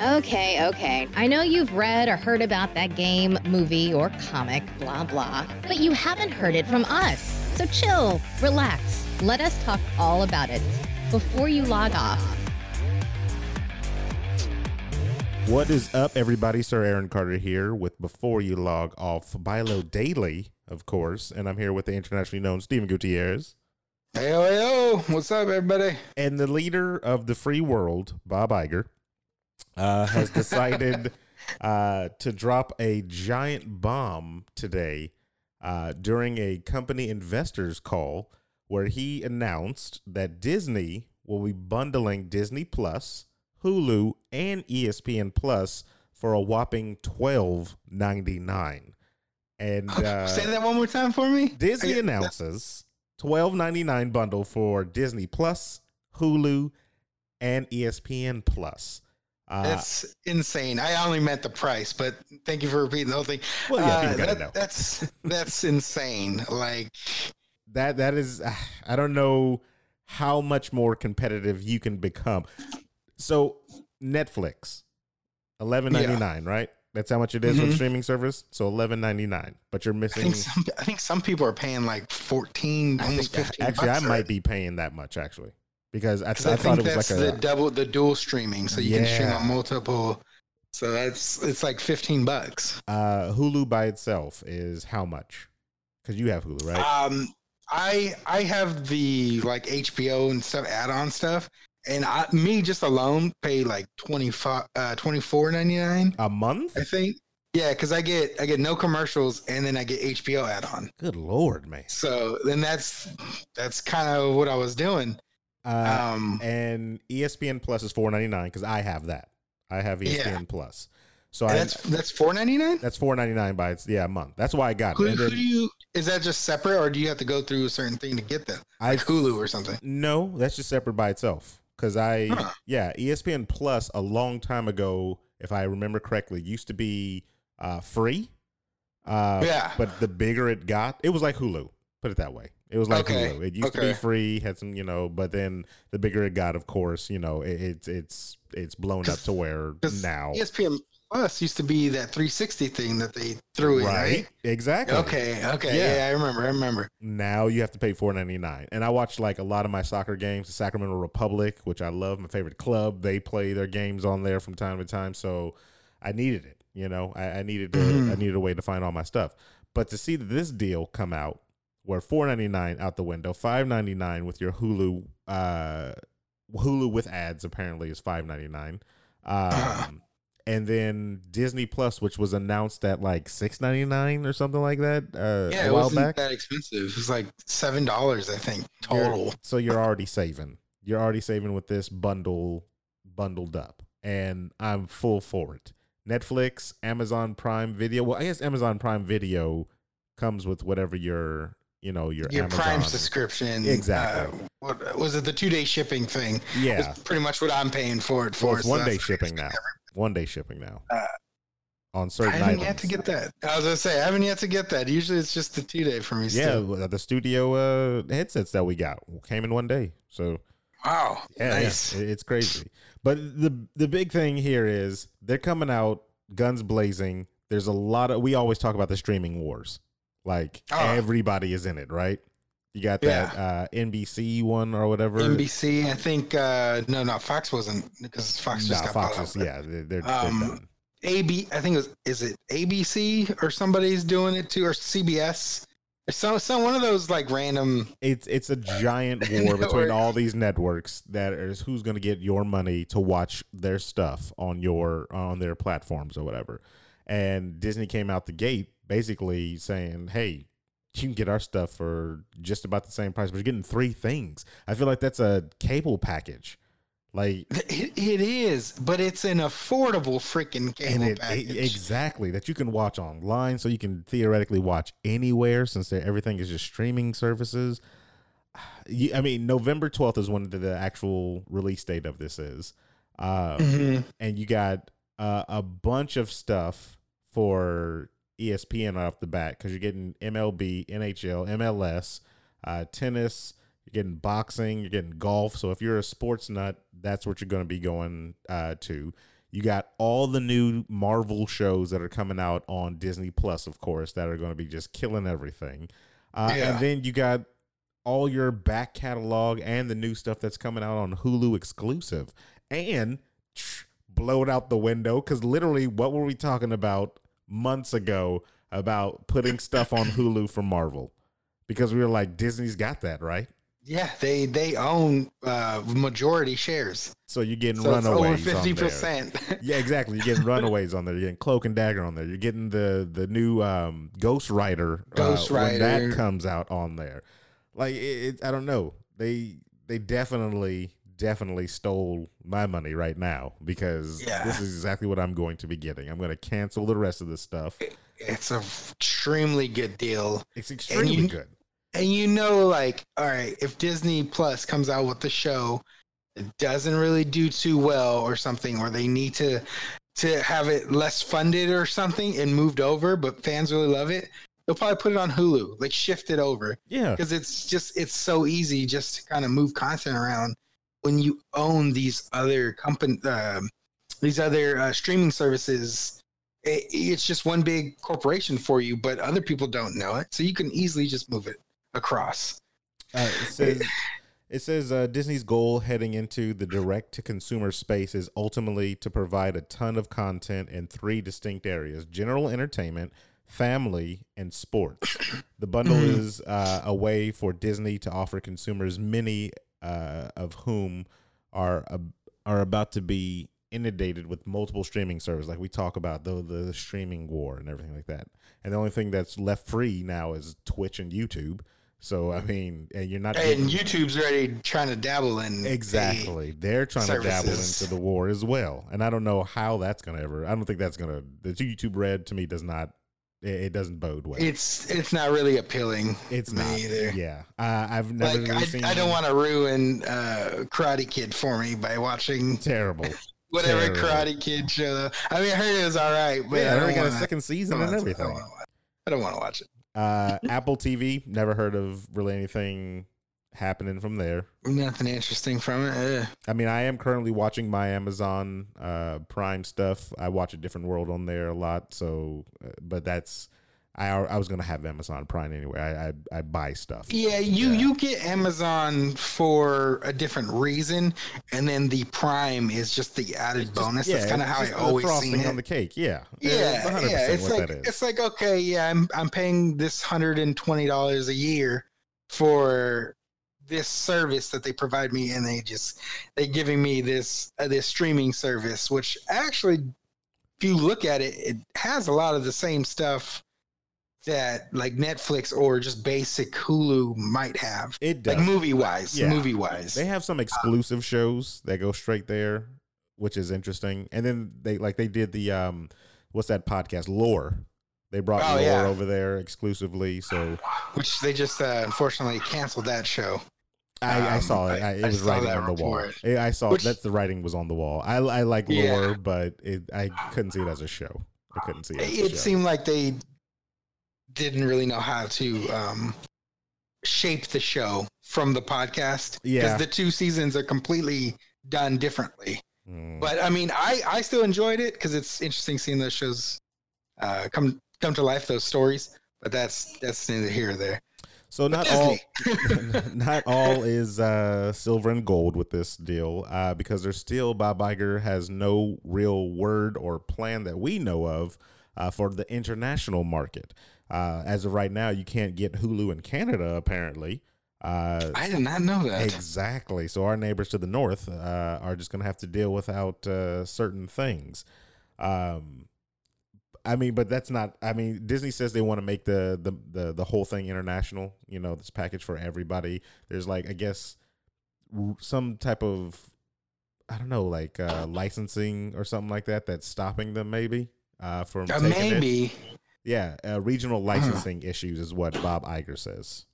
Okay, okay. I know you've read or heard about that game, movie, or comic, blah, blah, but you haven't heard it from us. So chill, relax. Let us talk all about it before you log off. What is up, everybody? Sir Aaron Carter here with Before You Log Off Bilo Daily, of course, and I'm here with the internationally known Stephen Gutierrez Hey, yo, yo, what's up, everybody? and the leader of the free world, Bob Iger, uh, has decided uh, to drop a giant bomb today uh, during a company investors call where he announced that Disney will be bundling Disney Plus, Hulu, and ESPN Plus for a whopping twelve ninety nine. And uh, Say that one more time for me. Disney I- announces twelve ninety nine bundle for Disney Plus, Hulu, and ESPN Plus. Uh, That's insane. I only meant the price, but thank you for repeating the whole thing. Well, yeah, Uh, that- know. That's that's insane. Like, that that is I don't know how much more competitive you can become. So Netflix, eleven ninety nine, right? That's how much it is Mhm. streaming service. So eleven ninety nine, but you're I missing. think some, I think some people are paying like fourteen, I almost fifteen. actually, I might be paying that much actually because I, I, I, thought think it was that's like the a double, the dual streaming, so you can stream on multiple. So that's it's like fifteen bucks. uh, Hulu by itself is how much? Because you have Hulu, right? Um, I I have the like HBO and stuff add-on stuff, and I me just alone pay like 25 uh 24.99 a month? I think. Yeah, because I get I get no commercials and then I get HBO add-on. Good lord, man. So then that's that's kind of what I was doing. Uh, Um, and ESPN Plus is four ninety nine because I have that. I have ESPN Yeah. Plus, so I that's that's 4.99. that's four ninety nine by its yeah a month. That's why I got Who, it. And who do you is that just separate or do you have to go through a certain thing to get that? I Hulu or something? No, that's just separate by itself. Because I Huh. yeah ESPN Plus a long time ago, if I remember correctly, used to be uh, free. Uh, Yeah. But the bigger it got, it was like Hulu. Put it that way. It was like Okay, Hulu. It used to be free, had some, you know, but then the bigger it got, of course, you know, it, it's it's it's blown up to where now, ESPN Plus used to be that 360 thing that they threw in, right? right? Exactly. Okay, okay, Yeah. yeah. I remember, I remember. now you have to pay four ninety nine. And I watch like a lot of my soccer games, the Sacramento Republic, which I love, my favorite club. They play their games on there from time to time, so I needed it. You know, I, I needed to, Mhm. I needed a way to find all my stuff. But to see this deal come out, where four ninety nine out the window, five ninety nine with your Hulu, uh, Hulu with ads apparently is five ninety nine. Um, and then Disney Plus, which was announced at like six ninety nine or something like that, uh, Yeah, it wasn't back. that expensive. It was like seven dollars, I think, You're- total. so you're already saving. You're already saving with this bundle bundled up. And I'm full for it. Netflix, Amazon Prime Video. Well, I guess Amazon Prime Video comes with whatever your, you know, your, Your Amazon. Prime subscription, Exactly. Uh, what was it? The two day shipping thing. Yeah. Pretty much what I'm paying for it for. Well, it's so one day shipping now. One day shipping now. Uh, on certain I haven't items. yet to get that. I was gonna say I haven't yet to get that. Usually it's just the two day for me. yeah, Still. the studio uh, headsets that we got came in one day. So Wow. Yeah, yeah. nice. It- it's crazy. But the the big thing here is they're coming out guns blazing. There's a lot of we always talk about the streaming wars. Like Oh. everybody is in it, right? You got that uh, NBC one or whatever. NBC, I think. uh No, no, Fox wasn't because Fox just Nah, got Fox is yeah, they're, they're, Um, they're done. AB, I think it was. Is it ABC or somebody's doing it too, or CBS? Some, some one of those like random. It's it's a giant war between all these networks that is who's going to get your money to watch their stuff on your on their platforms or whatever. And Disney came out the gate basically saying, "Hey, you can get our stuff for just about the same price, but you're getting three things." I feel like that's a cable package. Like It, it is, but it's an affordable freaking cable it, package. it- exactly that you can watch online, so you can theoretically watch anywhere since everything is just streaming services. You- I mean, November twelfth is when the, the actual release date of this is, um, Mhm. and you got uh, a bunch of stuff for ESPN right off the bat because you're getting MLB, NHL, MLS, uh, tennis. You're getting boxing. You're getting golf. So if you're a sports nut, that's what you're going to be going uh, to. You got all the new Marvel shows that are coming out on Disney Plus, of course, that are going to be just killing everything. Uh, Yeah. And then you got all your back catalog and the new stuff that's coming out on Hulu exclusive. And tch, blow it out the window because literally, what were we talking about months ago about putting stuff on Hulu from Marvel? Because we were like, Disney's got that, right? Yeah, they they own uh, majority shares. So you're getting So over runaways on fifty percent. Yeah, exactly. You're getting Runaways on there. You're getting Cloak and Dagger on there. You're getting the the new um, Ghost Rider. Ghost uh, when that comes out on there. Like it, it, I don't know. They they definitely definitely stole my money right now because Yeah. this is exactly what I'm going to be getting. I'm going to cancel the rest of this stuff. It's a extremely good deal. It's extremely you- good. And you know, like, all right, if Disney Plus comes out with the show that doesn't really do too well or something, or they need to to have it less funded or something and moved over, but fans really love it, they'll probably put it on Hulu, like shift it over. Yeah. Because it's just it's so easy just to kind of move content around when you own these other company um, these other uh, streaming services. It, it's just one big corporation for you, but other people don't know it, so you can easily just move it across. Uh, it says it says uh, Disney's goal heading into the direct to consumer space is ultimately to provide a ton of content in three distinct areas: general entertainment, family, and sports. The bundle Mhm. is uh, a way for Disney to offer consumers, many uh, of whom are ab- are about to be inundated with multiple streaming services, like we talk about the the streaming war and everything like that. And the only thing that's left free now is Twitch and YouTube. So I mean, and you're not And YouTube's already trying to dabble in exactly. They're trying to dabble into the war as well, and I don't know how that's gonna ever. I don't think that's gonna. The YouTube Red to me does not. It, it doesn't bode well. it's it's not really appealing. it's to not. either. Yeah, uh, I've never Like really I, seen. I don't want to ruin uh, Karate Kid for me by watching terrible. whatever Terrible. Karate Kid show. I mean, I heard it was all right, but yeah, I already got a want second season and everything. I don't want to watch it. Uh, Apple TV. Never heard of really anything happening from there. Nothing interesting from it. Ugh. I mean, I am currently watching my Amazon uh, Prime stuff. I watch a different world on there a lot. So, uh, but that's I I was gonna have Amazon Prime anyway. I I, I buy stuff. Yeah, you Yeah. you get Amazon for a different reason, and then the Prime is just the added bonus. That's kind of how I always frosting seen it. on the cake. Yeah, yeah, it's 100% yeah. It's like it's like okay, yeah, I'm I'm paying this hundred and twenty dollars a year for this service that they provide me, and they just they giving me this uh, this streaming service, which actually, if you look at it, it has a lot of the same stuff that like Netflix or just basic Hulu might have, it does. like movie wise, Yeah. movie wise. They have some exclusive shows that go straight there, which is interesting. And then they like they did the um, what's that podcast? Lore. They brought Oh, Lore yeah. over there exclusively. So Which they just uh, unfortunately canceled that show. I, I Um, saw it. I- it I was writing on the wall. report. I I saw Which- that's the writing was on the wall. I, I like Yeah. Lore, but it, I couldn't see it as a show. I couldn't see it. As a It seemed like they didn't really know how to um, shape the show from the podcast because Yeah. the two seasons are completely done differently. Mm. But I mean, I I still enjoyed it because it's interesting seeing those shows uh, come come to life, those stories. But that's that's neither here or there. So not all not all is uh, silver and gold with this deal uh, because there's still Bob Iger has no real word or plan that we know of uh, for the international market. Uh, as of right now, you can't get Hulu in Canada apparently. Uh, I did not know that. Exactly. So our neighbors to the north uh, are just going to have to deal without uh, certain things. Um, I mean, but that's not. I mean, Disney says they want to make the, the the the whole thing international. You know, this package for everybody. There's like, I guess, some type of, I don't know, like uh, licensing or something like that that's stopping them maybe uh, from Uh, taking it. maybe. Yeah, uh, regional licensing issues is what Bob Iger says.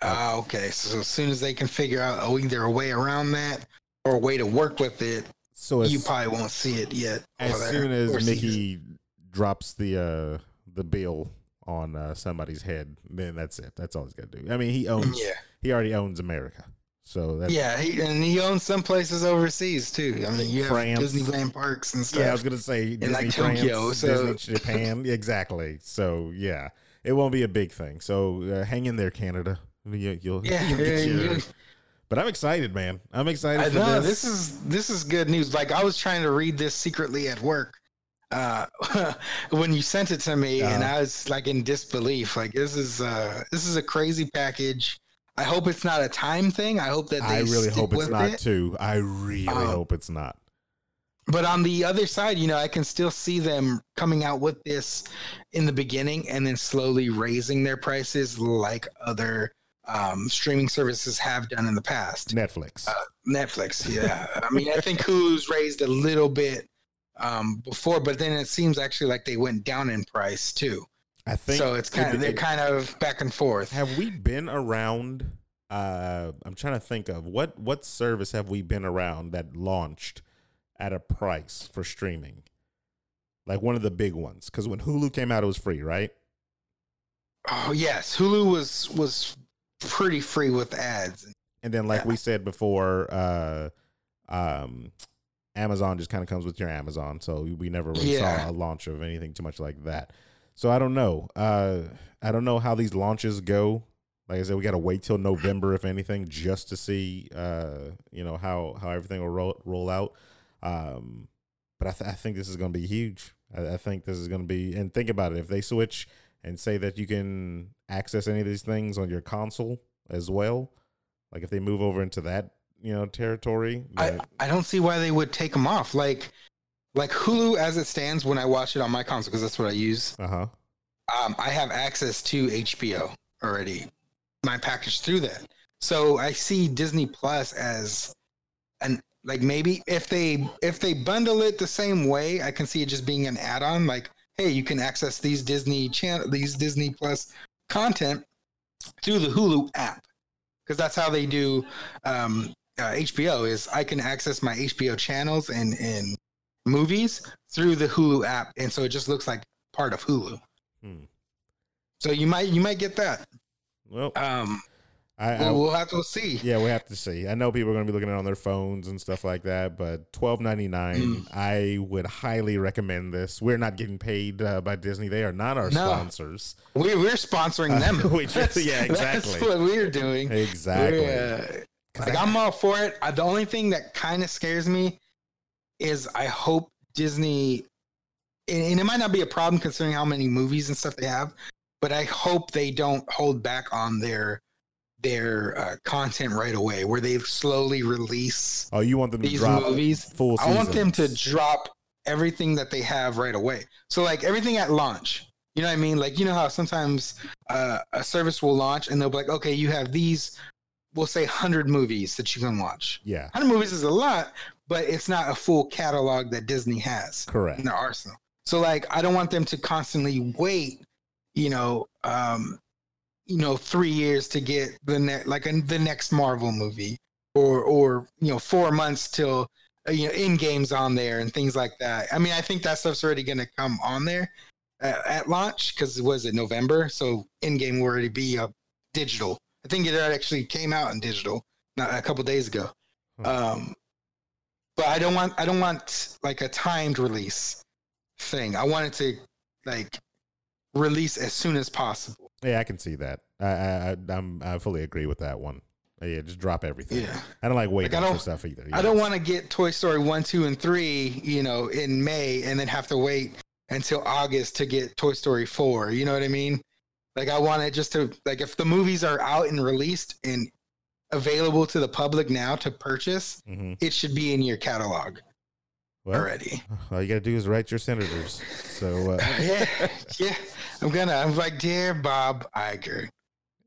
Ah, okay. So as soon as they can figure out oh, either a way around that or a way to work with it, So as, you probably won't see it yet. as soon as or see it. Mickey drops the uh the bill on uh, somebody's head, then that's it. That's all he's got to do. I mean, he owns yeah, he already owns America, So that's Yeah, he, and he owns some places overseas too. I mean, you have France. Disneyland parks and stuff. yeah. I was gonna say Disney like, France, Tokyo, so- Disney Japan. exactly. So yeah, it won't be a big thing. So uh, hang in there, Canada. You, you'll, yeah, you'll get yeah, your- you- But I'm excited, man. I'm excited I for know this. this is this is good news. Like I was trying to read this secretly at work uh when you sent it to me and Uh-huh. I was like in disbelief. Like this is uh this is a crazy package. I hope it's not a time thing. I hope that they I really hope it's not it. too. I really Um, hope it's not. But on the other side, you know, I can still see them coming out with this in the beginning and then slowly raising their prices like other um, streaming services have done in the past. Netflix. Uh, Netflix, yeah. I mean, I think Hulu's raised a little bit um, before, but then it seems actually like they went down in price too. I think So it's kind of they're kind of back and forth. Have we been around? Uh, I'm trying to think of what what service have we been around that launched at a price for streaming, like one of the big ones. Because when Hulu came out, it was free, right? Oh yes, Hulu was was pretty free with ads. And then, like Yeah. we said before, uh, um, Amazon just kind of comes with your Amazon, so we never really Yeah. saw a launch of anything too much like that. So I don't know. Uh, I don't know how these launches go. Like I said, we got to wait till November, if anything, just to see, uh, you know, how how everything will roll roll out. Um, but I, th- I think this is going to be huge. I, I think this is going to be, and think about it. If they switch and say that you can access any of these things on your console as well, like if they move over into that, you know, territory, I, I don't see why they would take them off. Like like Hulu as it stands when I watch it on my console because that's what I use. uh huh. Um, I have access to HBO already, my package through that. So I see Disney Plus as an like maybe if they if they bundle it the same way, I can see it just being an add-on. Like, hey, you can access these Disney channel these Disney Plus content through the Hulu app because that's how they do um, uh, HBO. Is I can access my HBO channels and and movies through the Hulu app, and so it just looks like part of Hulu. Hmm. So you might you might get that. Well, Um, I, I we'll, have to see. Yeah, we have to see. I know people are going to be looking at it on their phones and stuff like that, but twelve ninety nine. Mm. I would highly recommend this. We're not getting paid uh, by Disney; they are not our No. sponsors. We we're sponsoring them. We just- yeah, exactly. That's what we're doing. Exactly. We're, uh, like I- I'm all for it. I, the only thing that kind of scares me is I hope Disney, and, and it might not be a problem considering how many movies and stuff they have, but I hope they don't hold back on their their uh, content right away, where they slowly release oh, you want them to these drop movies. full? I want them to drop everything that they have right away. So like everything at launch. You know what I mean? Like you know how sometimes uh, a service will launch and they'll be like, okay, you have these, we'll say hundred movies that you can watch. Yeah, Hundred movies is a lot, but it's not a full catalog that Disney has correct. in their arsenal. So like I don't want them to constantly wait, you know, um, you know, three years to get the ne- like a, the next Marvel movie, or or you know, four months till uh, you know, in games on there and things like that. I mean, I think that stuff's already going to come on there uh, at launch because it was it November? So Endgame will already be uh, digital. I think it actually came out in digital not a couple days ago. Um, but I don't want I don't want like a timed release thing. I want it to like release as soon as possible. Yeah, I can see that. I I I, I'm, I fully agree with that one. Yeah, just drop everything. Yeah. I don't like waiting Like, for stuff either. I don't want to get Toy Story 1, 2, and 3, you know, in May and then have to wait until August to get Toy Story 4. You know what I mean? Like, I want it just to, like, if the movies are out and released and available to the public now to purchase, Mhm. it should be in your catalog Well, already. all you got to do is write your senators. So uh, yeah, yeah. I'm gonna. I'm like, dear Bob Iger,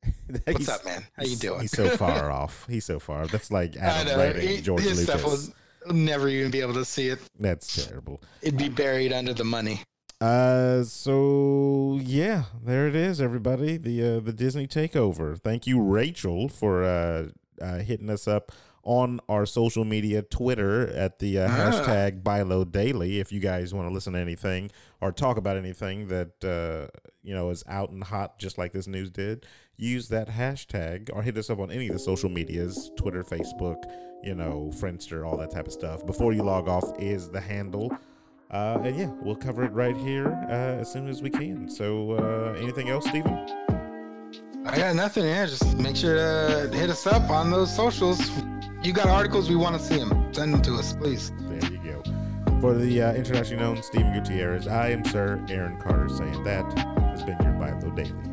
what's he's- up, man? How you doing? He's so far off. He's so far. That's like Adam know. writing He- George Lucas. stuff was I'll never even be able to see it. That's terrible. It'd be buried under the money. Uh, so yeah, there it is, everybody. The uh, the Disney takeover. Thank you, Rachel, for uh, uh hitting us up on our social media, Twitter at the uh, Ah. hashtag Bilo Daily. If you guys want to listen to anything or talk about anything that uh, you know is out and hot, just like this news did, use that hashtag or hit us up on any of the social medias, Twitter, Facebook, you know, Friendster, all that type of stuff. Before you log off is the handle. Uh, and yeah, we'll cover it right here uh, as soon as we can. So, uh, anything else, Stephen? I got nothing. Yeah, just make sure to hit us up on those socials. You got articles, we want to see them. Send them to us, please. There you go. For the uh, internationally known Stephen Gutierrez, I am Sir Aaron Carter saying that has been your Bilo Daily.